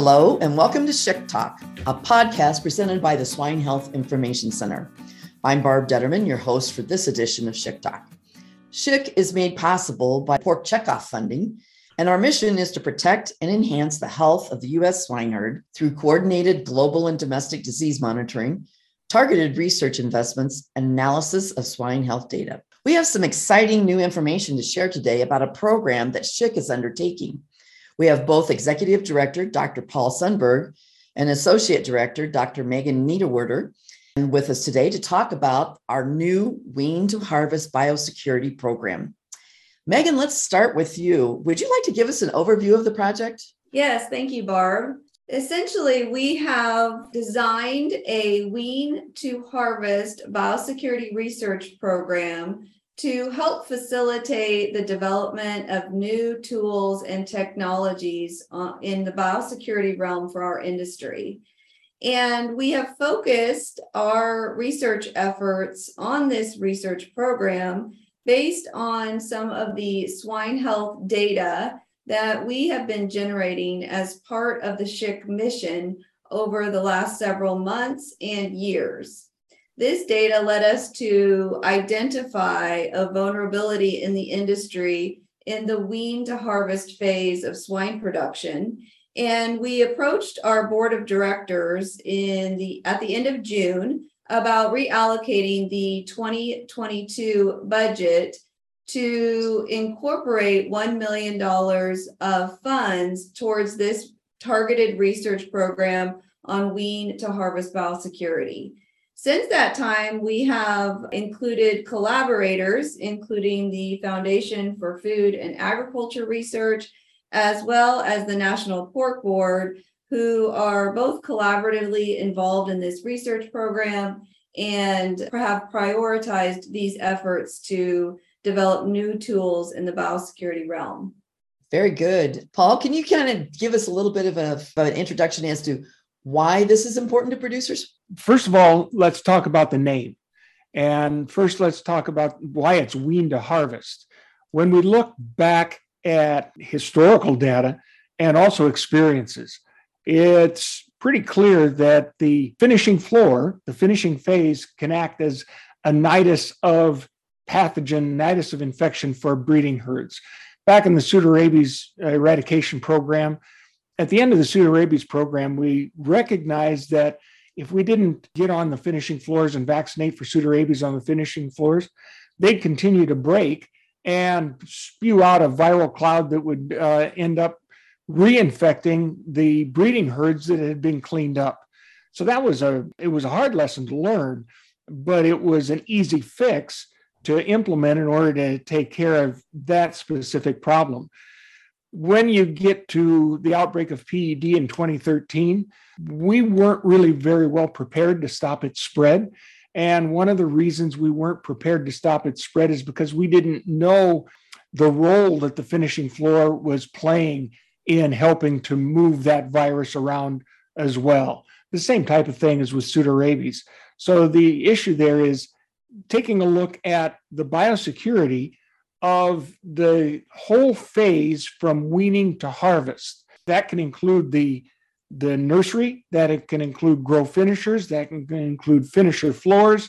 Hello, and welcome to SHIC Talk, a podcast presented by the Swine Health Information Center. I'm Barb Determan, your host for this edition of SHIC Talk. SHIC is made possible by pork checkoff funding, and our mission is to protect and enhance the health of the U.S. swine herd through coordinated global and domestic disease monitoring, targeted research investments, and analysis of swine health data. We have some exciting new information to share today about a program that SHIC is undertaking. We have both Executive Director Dr. Paul Sundberg and Associate Director Dr. Megan Niederwerder with us today to talk about our new Wean to Harvest Biosecurity Program. Megan, let's start with you. Would you like to give us an overview of the project? Yes, thank you, Barb. Essentially, we have designed a Wean to Harvest biosecurity research program to help facilitate the development of new tools and technologies uh, in the biosecurity realm for our industry. And we have focused our research efforts on this research program based on some of the swine health data that we have been generating as part of the SHIC mission over the last several months and years. This data led us to identify a vulnerability in the industry in the wean to harvest phase of swine production. And we approached our board of directors in the at the end of June about reallocating the 2022 budget to incorporate $1 million of funds towards this targeted research program on wean to harvest biosecurity. Since that time, we have included collaborators, including the Foundation for Food and Agriculture Research, as well as the National Pork Board, who are both collaboratively involved in this research program and have prioritized these efforts to develop new tools in the biosecurity realm. Very good. Paul, can you kind of give us a little bit of, a, of an introduction as to why this is important to producers? First of all, let's talk about the name. And first, let's talk about why it's weaned to harvest. When we look back at historical data and also experiences, it's pretty clear that the finishing floor, the finishing phase, can act as a nidus of pathogen, nidus of infection for breeding herds. Back in the pseudorabies eradication program, at the end of the pseudorabies program, we recognized that if we didn't get on the finishing floors and vaccinate for pseudorabies on the finishing floors, they'd continue to break and spew out a viral cloud that would uh, end up reinfecting the breeding herds that had been cleaned up. So that was a it was a hard lesson to learn, but it was an easy fix to implement in order to take care of that specific problem when you get to the outbreak of PED in 2013, we weren't really very well prepared to stop its spread. And one of the reasons we weren't prepared to stop its spread is because we didn't know the role that the finishing floor was playing in helping to move that virus around as well. The same type of thing as with pseudorabies. So the issue there is taking a look at the biosecurity of the whole phase from weaning to harvest. That can include the the nursery, that it can include grow finishers, that can include finisher floors,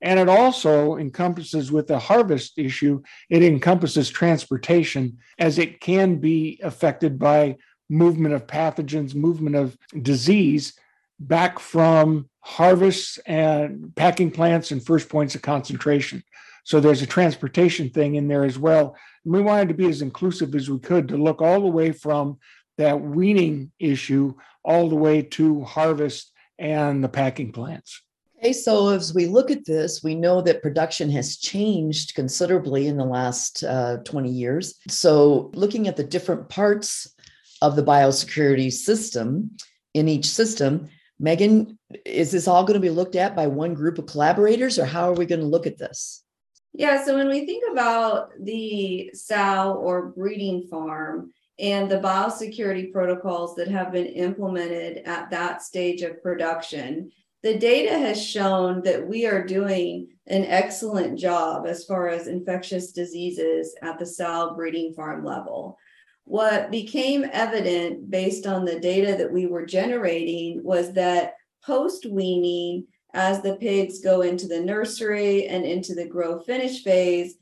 and it also encompasses with the harvest issue, it encompasses transportation as it can be affected by movement of pathogens, movement of disease back from harvests and packing plants and first points of concentration. So there's a transportation thing in there as well. And we wanted to be as inclusive as we could to look all the way from that weaning issue all the way to harvest and the packing plants. Okay, so as we look at this, we know that production has changed considerably in the last uh, 20 years. So, looking at the different parts of the biosecurity system in each system, Megan, is this all going to be looked at by one group of collaborators, or how are we going to look at this? Yeah, so when we think about the sow or breeding farm and the biosecurity protocols that have been implemented at that stage of production, the data has shown that we are doing an excellent job as far as infectious diseases at the sow breeding farm level. what became evident based on the data that we were generating was that post weaning, as the pigs go into the nursery and into the grow finish phase,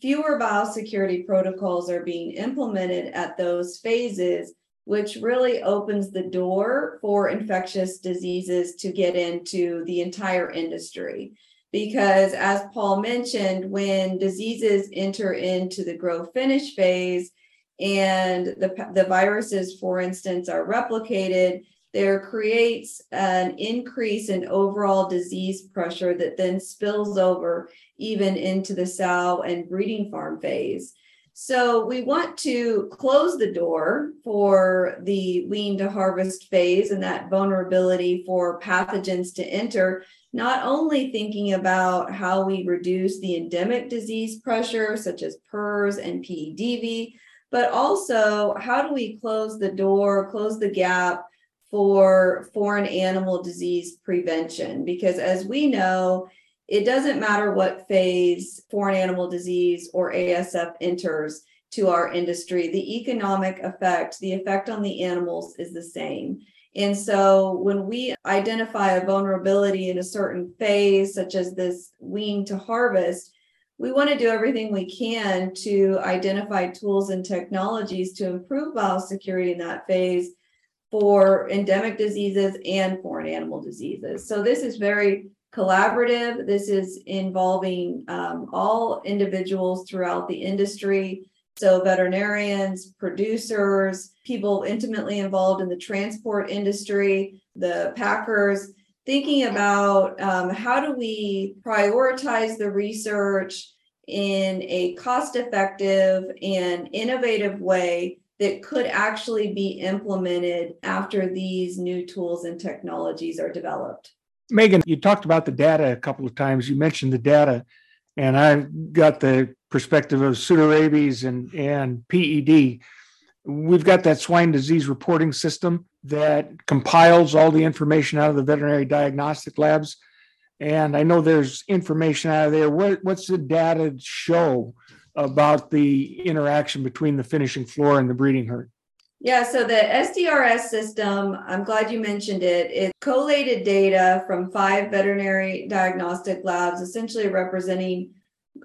fewer biosecurity protocols are being implemented at those phases, which really opens the door for infectious diseases to get into the entire industry. Because, as Paul mentioned, when diseases enter into the grow finish phase, and the, the viruses, for instance, are replicated, there creates an increase in overall disease pressure that then spills over even into the sow and breeding farm phase. So we want to close the door for the wean to harvest phase and that vulnerability for pathogens to enter, not only thinking about how we reduce the endemic disease pressure, such as PRRS and PEDV, but also how do we close the door, close the gap for foreign animal disease prevention? Because as we know, it doesn't matter what phase foreign animal disease or ASF enters to our industry, the economic effect, the effect on the animals is the same. And so when we identify a vulnerability in a certain phase, such as this wean to harvest, we want to do everything we can to identify tools and technologies to improve biosecurity in that phase for endemic diseases and foreign animal diseases. So this is very collaborative. This is involving um, all individuals throughout the industry. So, veterinarians, producers, people intimately involved in the transport industry, the packers, thinking about um, how do we prioritize the research in a cost effective and innovative way that could actually be implemented after these new tools and technologies are developed. Megan, you talked about the data a couple of times. You mentioned the data, and I got the perspective of pseudorabies and, and PED. We've got that swine disease reporting system that compiles all the information out of the veterinary diagnostic labs. And I know there's information out of there. What, what's the data show about the interaction between the finishing floor and the breeding herd? Yeah, so the SDRS system, I'm glad you mentioned it. It collated data from five veterinary diagnostic labs, essentially representing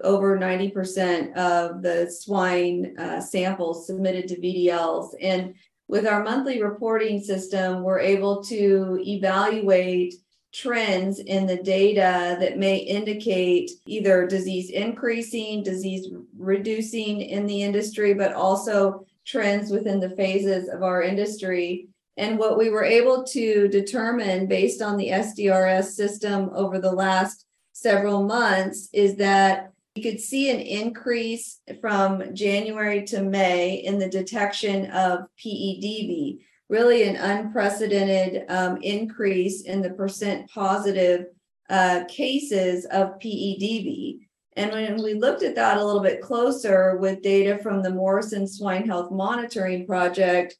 over 90% of the swine uh, samples submitted to VDLs. And with our monthly reporting system, we're able to evaluate trends in the data that may indicate either disease increasing, disease reducing in the industry, but also trends within the phases of our industry. And what we were able to determine based on the SDRS system over the last several months is that you could see an increase from January to May in the detection of PEDV, really an unprecedented um, increase in the percent positive uh, cases of PEDV. And when we looked at that a little bit closer with data from the Morrison Swine Health Monitoring Project,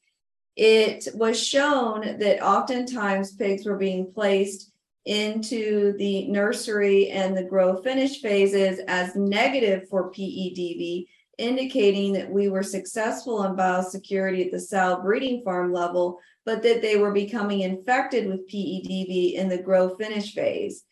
it was shown that oftentimes pigs were being placed into the nursery and the grow finish phases as negative for PEDV, indicating that we were successful in biosecurity at the sow breeding farm level, but that they were becoming infected with PEDV in the grow finish phase.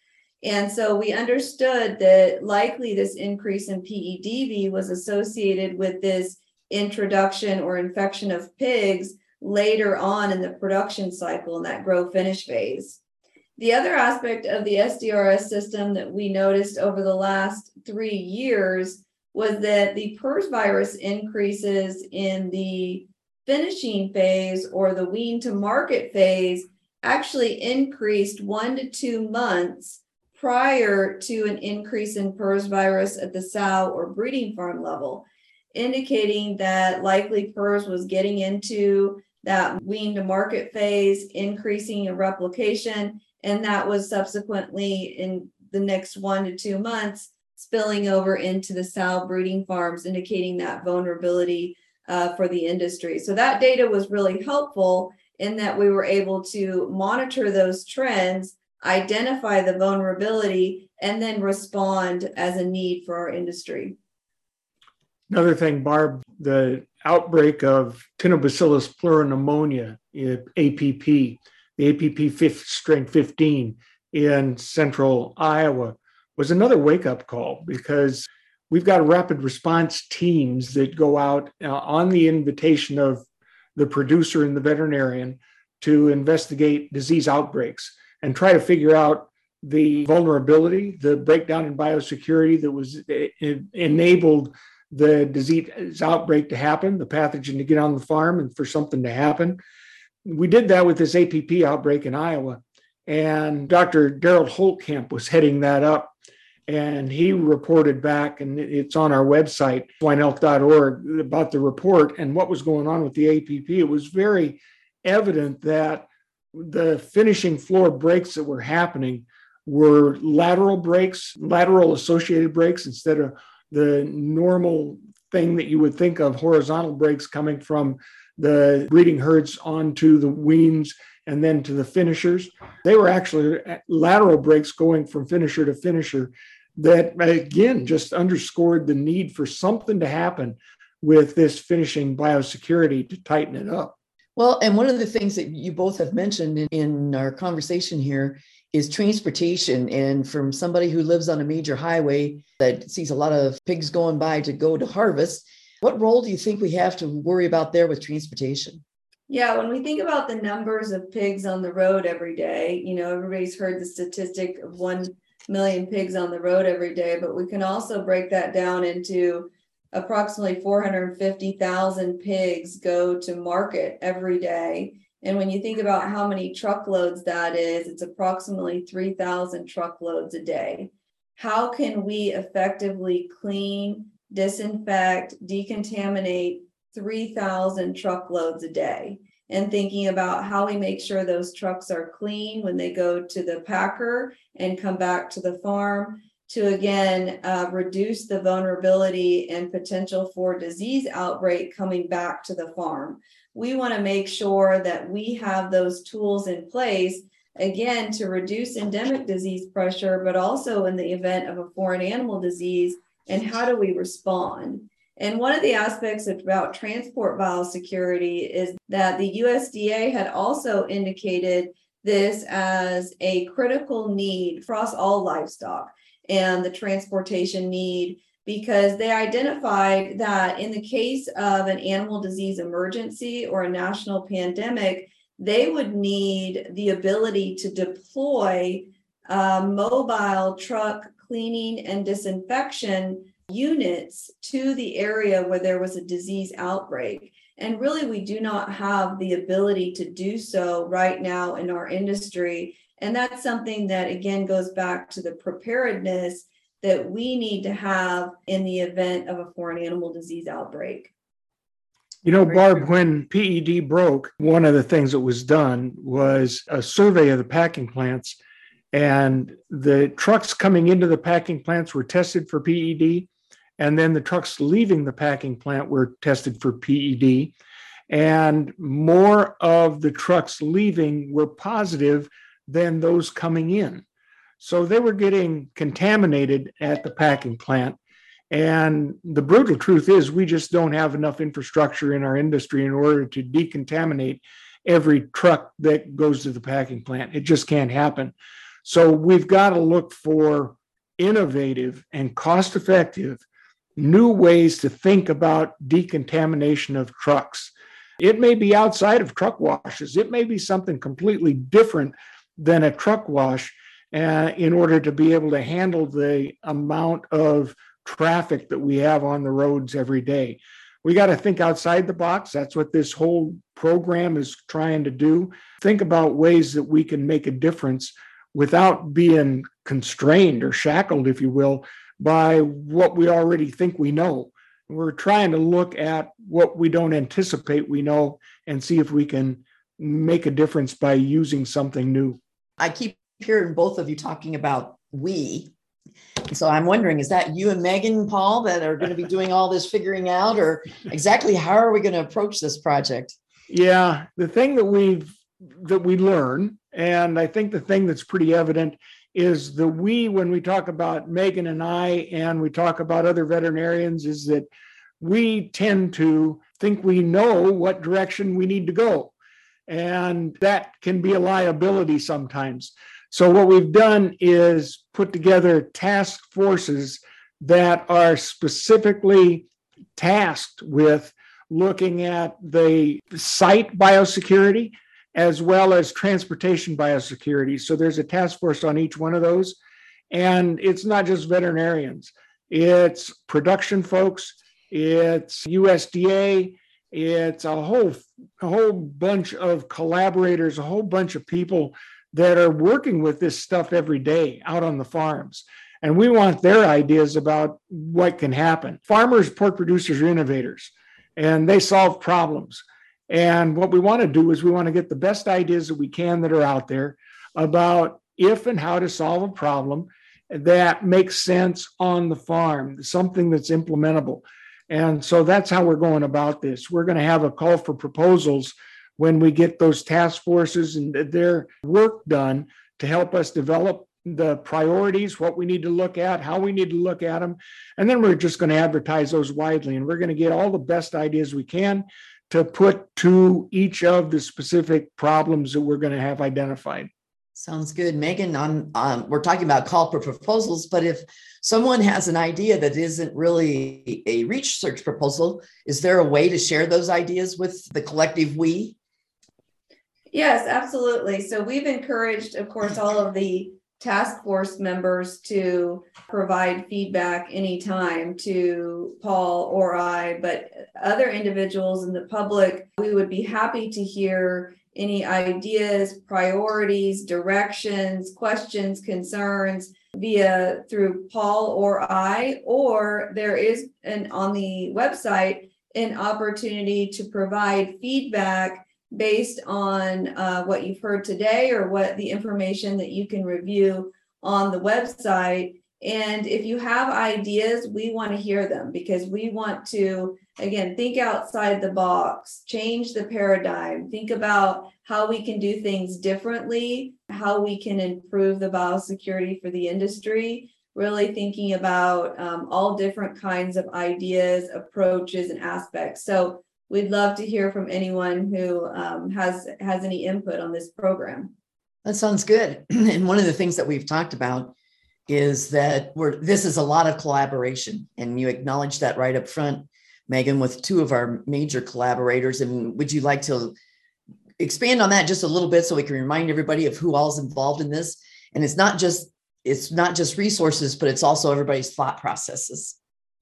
And so we understood that likely this increase in PEDV was associated with this introduction or infection of pigs later on in the production cycle in that grow finish phase. The other aspect of the SDRS system that we noticed over the last three years was that the PRRS virus increases in the finishing phase or the wean to market phase actually increased one to two months prior to an increase in PRRS virus at the sow or breeding farm level, indicating that likely PRRS was getting into that wean to market phase, increasing in replication, and that was subsequently in the next one to two months spilling over into the sow breeding farms, indicating that vulnerability uh, for the industry. So that data was really helpful in that we were able to monitor those trends, identify the vulnerability, and then respond as a need for our industry. Another thing, Barb, the outbreak of Actinobacillus pleuropneumonia, APP, the APP fifth strain 15 in central Iowa was another wake up call because we've got rapid response teams that go out uh, on the invitation of the producer and the veterinarian to investigate disease outbreaks and try to figure out the vulnerability, the breakdown in biosecurity that was uh, enabled the disease outbreak to happen, the pathogen to get on the farm and for something to happen. We did that with this APP outbreak in Iowa. And Dr. Derald Holtkamp was heading that up. And he reported back, and it's on our website, swinehealth.org, about the report and what was going on with the APP. It was very evident that the finishing floor breaks that were happening were lateral breaks, lateral associated breaks instead of the normal thing that you would think of horizontal breaks coming from the breeding herds onto the weans and then to the finishers. They were actually lateral breaks going from finisher to finisher that again just underscored the need for something to happen with this finishing biosecurity to tighten it up. Well, and one of the things that you both have mentioned in, in our conversation here is transportation. And from somebody who lives on a major highway that sees a lot of pigs going by to go to harvest, what role do you think we have to worry about there with transportation? Yeah, when we think about the numbers of pigs on the road every day, you know, everybody's heard the statistic of 1 million pigs on the road every day, but we can also break that down into approximately 450,000 pigs go to market every day. And when you think about how many truckloads that is, it's approximately 3,000 truckloads a day. How can we effectively clean, disinfect, decontaminate 3,000 truckloads a day? And thinking about how we make sure those trucks are clean when they go to the packer and come back to the farm to again uh, reduce the vulnerability and potential for disease outbreak coming back to the farm we want to make sure that we have those tools in place again to reduce endemic disease pressure, but also in the event of a foreign animal disease. And how do we respond? And one of the aspects about transport biosecurity is that the USDA had also indicated this as a critical need across all livestock and the transportation need because they identified that in the case of an animal disease emergency or a national pandemic, they would need the ability to deploy uh, mobile truck cleaning and disinfection units to the area where there was a disease outbreak. And really, we do not have the ability to do so right now in our industry. And that's something that, again, goes back to the preparedness that we need to have in the event of a foreign animal disease outbreak. You know, Barb, when PED broke, one of the things that was done was a survey of the packing plants, and the trucks coming into the packing plants were tested for PED, and then the trucks leaving the packing plant were tested for PED. And more of the trucks leaving were positive than those coming in. So they were getting contaminated at the packing plant. And the brutal truth is, we just don't have enough infrastructure in our industry in order to decontaminate every truck that goes to the packing plant. It just can't happen. So we've got to look for innovative and cost effective new ways to think about decontamination of trucks. It may be outside of truck washes, it may be something completely different than a truck wash uh, in order to be able to handle the amount of traffic that we have on the roads every day. We got to think outside the box. That's what this whole program is trying to do. Think about ways that we can make a difference without being constrained or shackled, if you will, by what we already think we know. We're trying to look at what we don't anticipate we know and see if we can make a difference by using something new. I keep hearing both of you talking about we. So I'm wondering, is that you and Megan Paul that are going to be doing all this figuring out, or exactly how are we going to approach this project? Yeah, the thing that we've that we learn, and I think the thing that's pretty evident is the we when we talk about Megan and I, and we talk about other veterinarians, is that we tend to think we know what direction we need to go. And that can be a liability sometimes. So, what we've done is put together task forces that are specifically tasked with looking at the site biosecurity as well as transportation biosecurity. So, there's a task force on each one of those. And it's not just veterinarians, it's production folks, it's USDA, it's a whole a whole bunch of collaborators, a whole bunch of people that are working with this stuff every day out on the farms. And we want their ideas about what can happen. Farmers, pork producers are innovators and they solve problems. And what we want to do is we want to get the best ideas that we can that are out there about if and how to solve a problem that makes sense on the farm, something that's implementable. And so that's how we're going about this. We're going to have a call for proposals when we get those task forces and their work done to help us develop the priorities, what we need to look at, how we need to look at them. And then we're just going to advertise those widely and we're going to get all the best ideas we can to put to each of the specific problems that we're going to have identified. Sounds good. Megan, on, um, we're talking about call for proposals, but if someone has an idea that isn't really a research proposal, is there a way to share those ideas with the collective we? Yes, absolutely. So we've encouraged, of course, all of the task force members to provide feedback anytime to Paul or I, but other individuals in the public, we would be happy to hear any ideas, priorities, directions, questions, concerns via through Paul or I, or there is an on the website an opportunity to provide feedback based on uh, what you've heard today or what the information that you can review on the website. And if you have ideas, we want to hear them because we want to, again, think outside the box, change the paradigm, think about how we can do things differently, how we can improve the biosecurity for the industry, really thinking about um, all different kinds of ideas, approaches, and aspects. So we'd love to hear from anyone who um, has has any input on this program. That sounds good. And one of the things that we've talked about is that we're this is a lot of collaboration, and you acknowledge that right up front, Megan, with two of our major collaborators. And would you like to expand on that just a little bit so we can remind everybody of who all's involved in this? And it's not just it's not just resources, but it's also everybody's thought processes.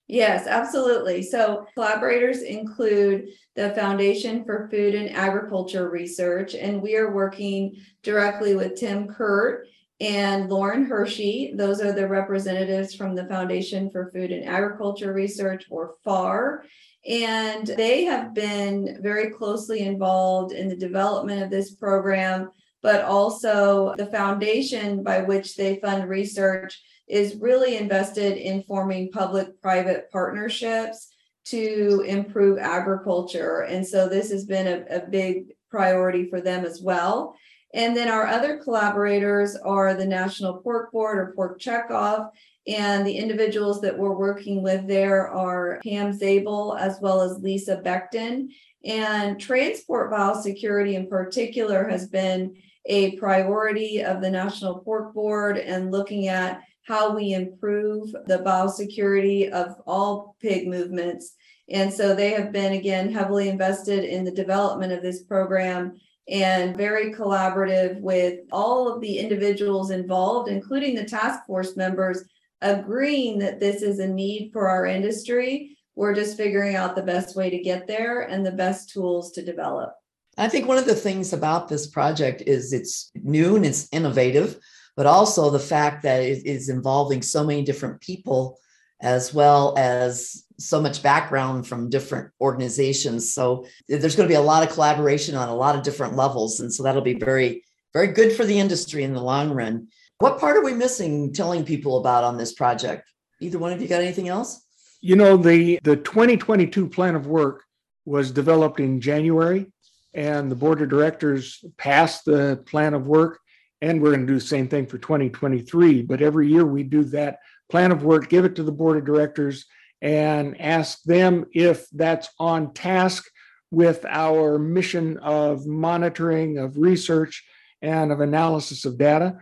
Yes, absolutely. So collaborators include the Foundation for Food and Agriculture Research, and we are working directly with Tim Kurt and Lauren Hershey. Those are the representatives from the Foundation for Food and Agriculture Research, or FAR. And they have been very closely involved in the development of this program, but also the foundation by which they fund research is really invested in forming public private partnerships to improve agriculture. And so this has been a, a big priority for them as well. And then our other collaborators are the National Pork Board or Pork Checkoff. And the individuals that we're working with there are Pam Zaabel as well as Lisa Becton. And transport biosecurity in particular has been a priority of the National Pork Board and looking at how we improve the biosecurity of all pig movements. And so they have been, again, heavily invested in the development of this program and very collaborative with all of the individuals involved, including the task force members, agreeing that this is a need for our industry. We're just figuring out the best way to get there and the best tools to develop. I think one of the things about this project is it's new and it's innovative but also the fact that it is involving so many different people as well as so much background from different organizations. So there's going to be a lot of collaboration on a lot of different levels. And so that'll be very, very good for the industry in the long run. What part are we missing telling people about on this project? Either one of you got anything else? You know, the, the 2022 plan of work was developed in January, and the board of directors passed the plan of work and we're going to do the same thing for 2023. But every year we do that plan of work, give it to the board of directors, and ask them if that's on task with our mission of monitoring, of research, and of analysis of data.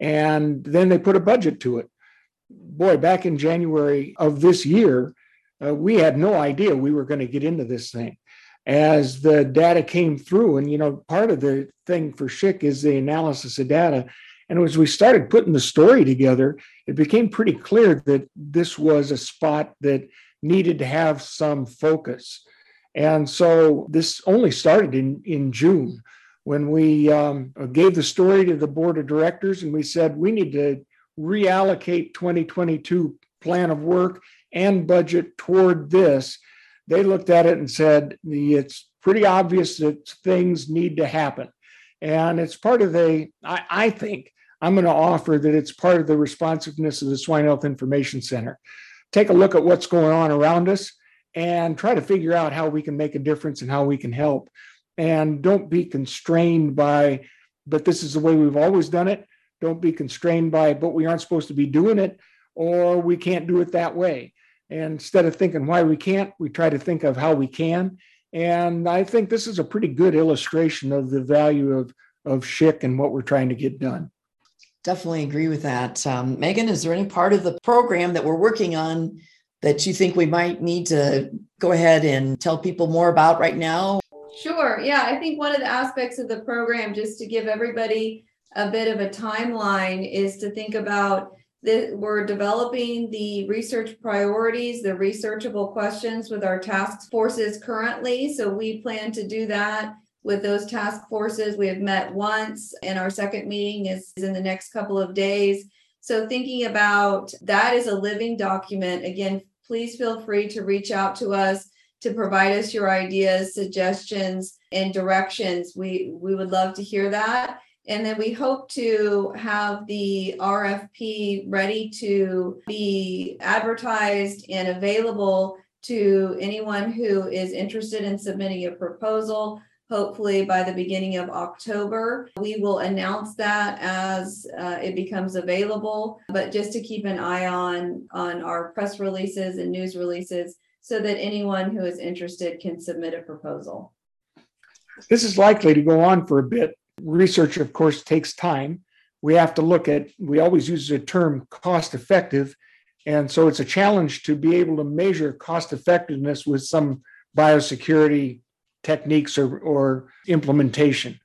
And then they put a budget to it. Boy, back in January of this year, uh, we had no idea we were going to get into this thing. As the data came through, and you know, part of the thing for SHIC is the analysis of data. And as we started putting the story together, it became pretty clear that this was a spot that needed to have some focus. And so this only started in, in June when we um, gave the story to the board of directors and we said we need to reallocate 2022 plan of work and budget toward this. They looked at it and said it's pretty obvious that things need to happen. And it's part of the, I, I think, I'm going to offer that it's part of the responsiveness of the Swine Health Information Center. Take a look at what's going on around us and try to figure out how we can make a difference and how we can help. And don't be constrained by, but this is the way we've always done it. Don't be constrained by, but we aren't supposed to be doing it or we can't do it that way. And instead of thinking why we can't, we try to think of how we can. And I think this is a pretty good illustration of the value of, of SHIC and what we're trying to get done. Definitely agree with that. Um, Megan, is there any part of the program that we're working on that you think we might need to go ahead and tell people more about right now? Sure. Yeah, I think one of the aspects of the program, just to give everybody a bit of a timeline, is to think about that we're developing the research priorities, the researchable questions with our task forces currently. So we plan to do that with those task forces. We have met once, and our second meeting is, is in the next couple of days. So, thinking about that is a living document, again, please feel free to reach out to us to provide us your ideas, suggestions, and directions. We, we would love to hear that. And then we hope to have the RFP ready to be advertised and available to anyone who is interested in submitting a proposal hopefully by the beginning of October. We will announce that as uh, it becomes available, but just to keep an eye on on our press releases and news releases so that anyone who is interested can submit a proposal. This is likely to go on for a bit. Research, of course, takes time. We have to look at, we always use the term cost effective. And so it's a challenge to be able to measure cost effectiveness with some biosecurity techniques or, or implementation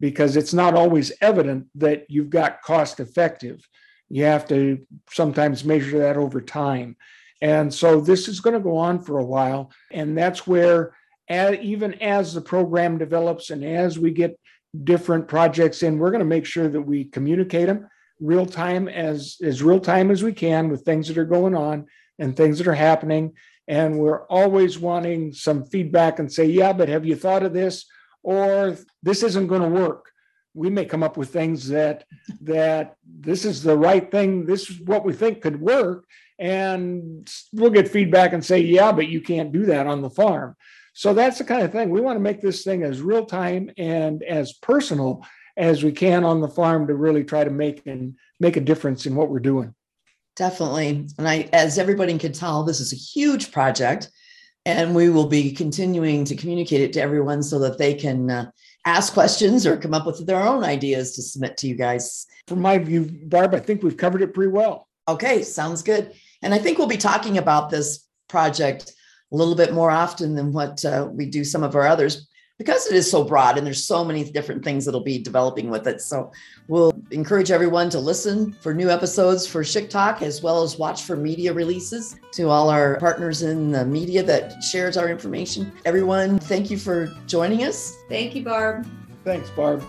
because it's not always evident that you've got cost effective. You have to sometimes measure that over time. And so this is going to go on for a while. And that's where, even as the program develops and as we get different projects in, we're going to make sure that we communicate them real time as, as real time as we can with things that are going on and things that are happening and we're always wanting some feedback and say, yeah, but have you thought of this? Or this isn't going to work. We may come up with things that that this is the right thing. This is what we think could work, and we'll get feedback and say, yeah, but you can't do that on the farm. So that's the kind of thing we want to make this thing as real time and as personal as we can on the farm to really try to make and make a difference in what we're doing. Definitely. And I, as everybody can tell, this is a huge project, and we will be continuing to communicate it to everyone so that they can uh, ask questions or come up with their own ideas to submit to you guys. From my view, Barb, I think we've covered it pretty well. Okay, sounds good. And I think we'll be talking about this project a little bit more often than what uh, we do some of our others because it is so broad and there's so many different things that'll be developing with it. So we'll encourage everyone to listen for new episodes for SHIC Talk as well as watch for media releases to all our partners in the media that shares our information. Everyone, thank you for joining us. Thank you, Barb. Thanks, Barb.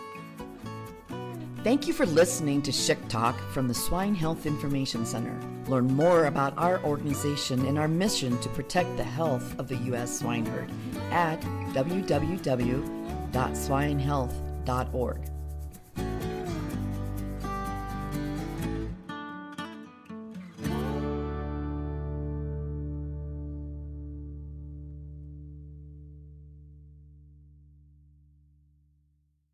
Thank you for listening to SHIC Talk from the Swine Health Information Center. Learn more about our organization and our mission to protect the health of the U.S. swine herd at www.swinehealth.org.